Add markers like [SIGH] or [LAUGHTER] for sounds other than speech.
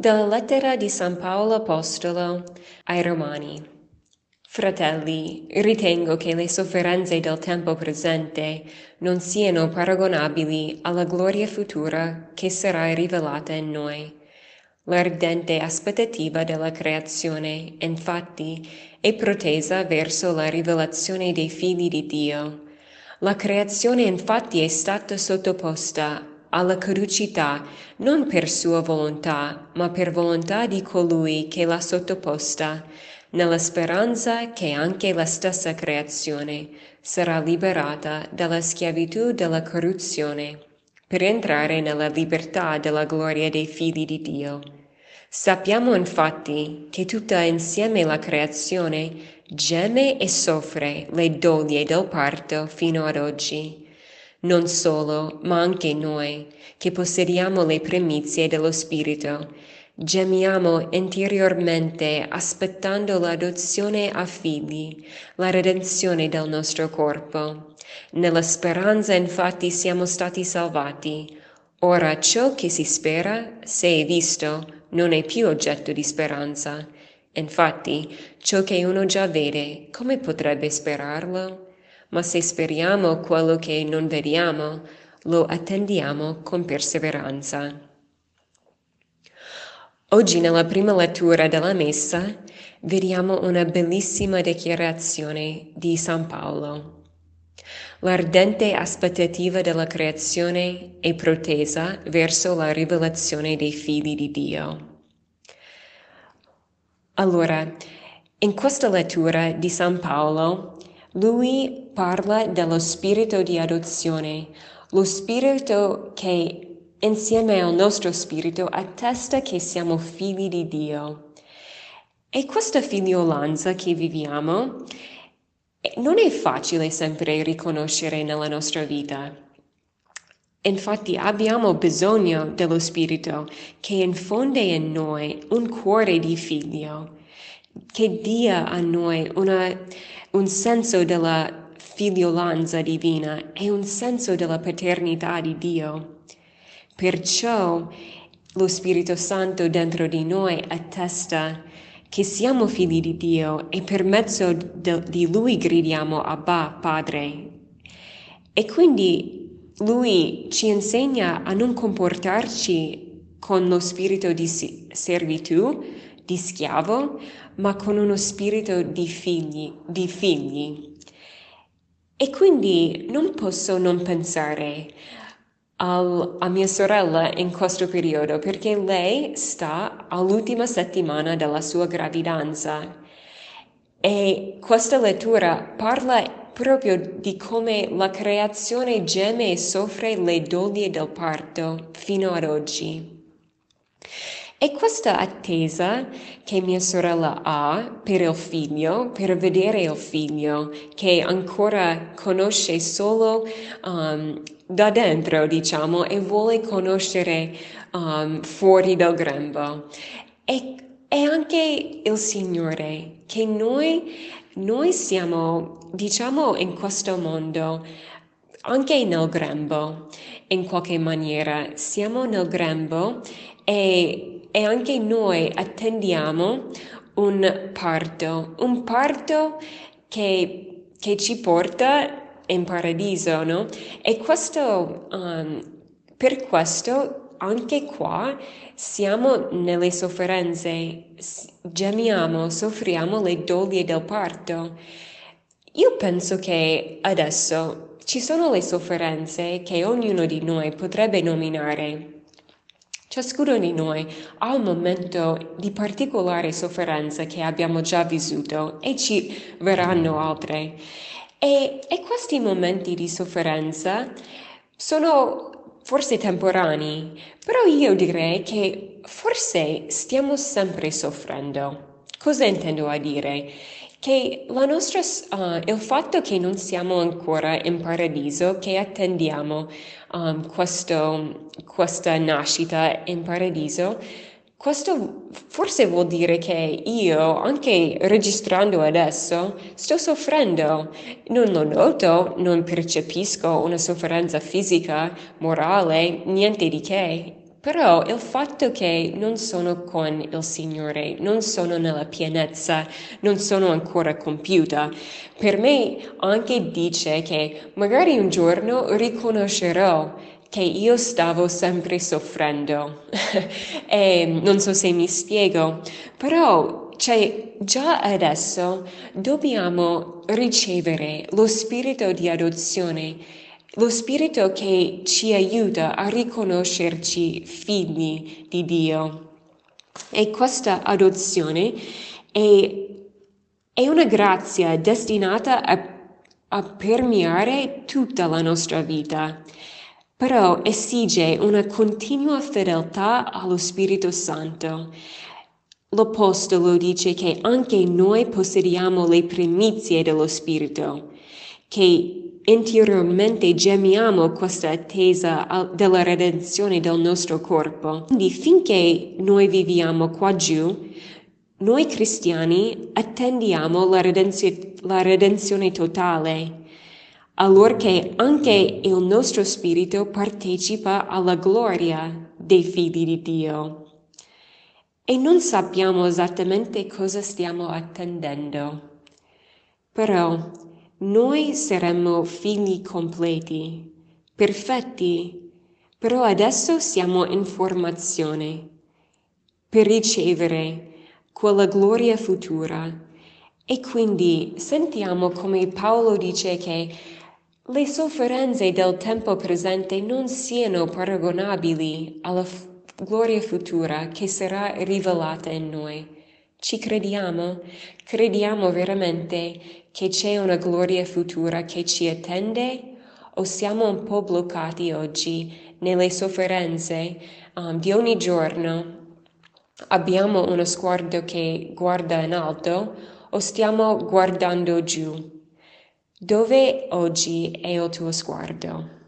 Dalla lettera di San Paolo Apostolo ai Romani. Fratelli, ritengo che le sofferenze del tempo presente non siano paragonabili alla gloria futura che sarà rivelata in noi. L'ardente aspettativa della creazione, infatti, è protesa verso la rivelazione dei figli di Dio. La creazione infatti è stata sottoposta alla caducità non per sua volontà, ma per volontà di colui che l'ha sottoposta, nella speranza che anche la stessa creazione sarà liberata dalla schiavitù della corruzione, per entrare nella libertà della gloria dei figli di Dio. Sappiamo infatti che tutta insieme la creazione geme e soffre le doglie del parto fino ad oggi non solo, ma anche noi, che possediamo le primizie dello Spirito, gemiamo interiormente aspettando l'adozione a figli, la redenzione del nostro corpo. Nella speranza infatti siamo stati salvati. Ora ciò che si spera, se è visto, non è più oggetto di speranza. Infatti, ciò che uno già vede, come potrebbe sperarlo? Ma se speriamo quello che non vediamo, lo attendiamo con perseveranza. Oggi nella prima lettura della Messa vediamo una bellissima dichiarazione di San Paolo. L'ardente aspettativa della creazione è protesa verso la rivelazione dei figli di Dio. Allora, in questa lettura di San Paolo lui parla dello spirito di adozione, lo spirito che insieme al nostro spirito attesta che siamo figli di Dio. E questa figliolanza che viviamo non è facile sempre riconoscere nella nostra vita. Infatti abbiamo bisogno dello Spirito che infonde in noi un cuore di figlio, che dia a noi una un senso della figliolanza divina e un senso della paternità di Dio. Perciò lo Spirito Santo dentro di noi attesta che siamo figli di Dio e per mezzo de, di Lui gridiamo Abba, Padre. E quindi Lui ci insegna a non comportarci con lo spirito di servitù, di schiavo, ma con uno spirito di figli, di figli. E quindi non posso non pensare al, a mia sorella in questo periodo perché lei sta all'ultima settimana della sua gravidanza e questa lettura parla proprio di come la creazione geme e soffre le doglie del parto fino ad oggi. E questa attesa che mia sorella ha per il figlio, per vedere il figlio, che ancora conosce solo um, da dentro, diciamo, e vuole conoscere um, fuori dal grembo. E, e anche il Signore, che noi, noi siamo, diciamo, in questo mondo, anche nel grembo, in qualche maniera, siamo nel grembo e e anche noi attendiamo un parto, un parto che, che ci porta in paradiso, no? E questo, um, per questo anche qua siamo nelle sofferenze, gemiamo, soffriamo le doglie del parto. Io penso che adesso ci sono le sofferenze che ognuno di noi potrebbe nominare Ciascuno di noi ha un momento di particolare sofferenza che abbiamo già vissuto e ci verranno altre. E, e questi momenti di sofferenza sono forse temporanei, però io direi che forse stiamo sempre soffrendo. Cosa intendo a dire? Che nostra, uh, il fatto che non siamo ancora in paradiso, che attendiamo um, questo, questa nascita in paradiso, questo forse vuol dire che io, anche registrando adesso, sto soffrendo. Non lo noto, non percepisco una sofferenza fisica, morale, niente di che. Però il fatto che non sono con il Signore, non sono nella pienezza, non sono ancora compiuta, per me anche dice che magari un giorno riconoscerò che io stavo sempre soffrendo. [LAUGHS] e non so se mi spiego, però cioè, già adesso dobbiamo ricevere lo spirito di adozione lo spirito che ci aiuta a riconoscerci figli di Dio. E questa adozione è, è una grazia destinata a, a permeare tutta la nostra vita, però esige una continua fedeltà allo Spirito Santo. L'Apostolo dice che anche noi possediamo le primizie dello Spirito, che interiormente gemiamo questa attesa della redenzione del nostro corpo. Quindi finché noi viviamo qua giù, noi cristiani attendiamo la, redenzio- la redenzione totale, allorché anche il nostro spirito partecipa alla gloria dei figli di Dio. E non sappiamo esattamente cosa stiamo attendendo, però noi saremmo figli completi, perfetti, però adesso siamo in formazione per ricevere quella gloria futura. E quindi sentiamo come Paolo dice che le sofferenze del tempo presente non siano paragonabili alla gloria futura che sarà rivelata in noi. Ci crediamo? Crediamo veramente che c'è una gloria futura che ci attende o siamo un po' bloccati oggi nelle sofferenze um, di ogni giorno? Abbiamo uno sguardo che guarda in alto o stiamo guardando giù? Dove oggi è il tuo sguardo?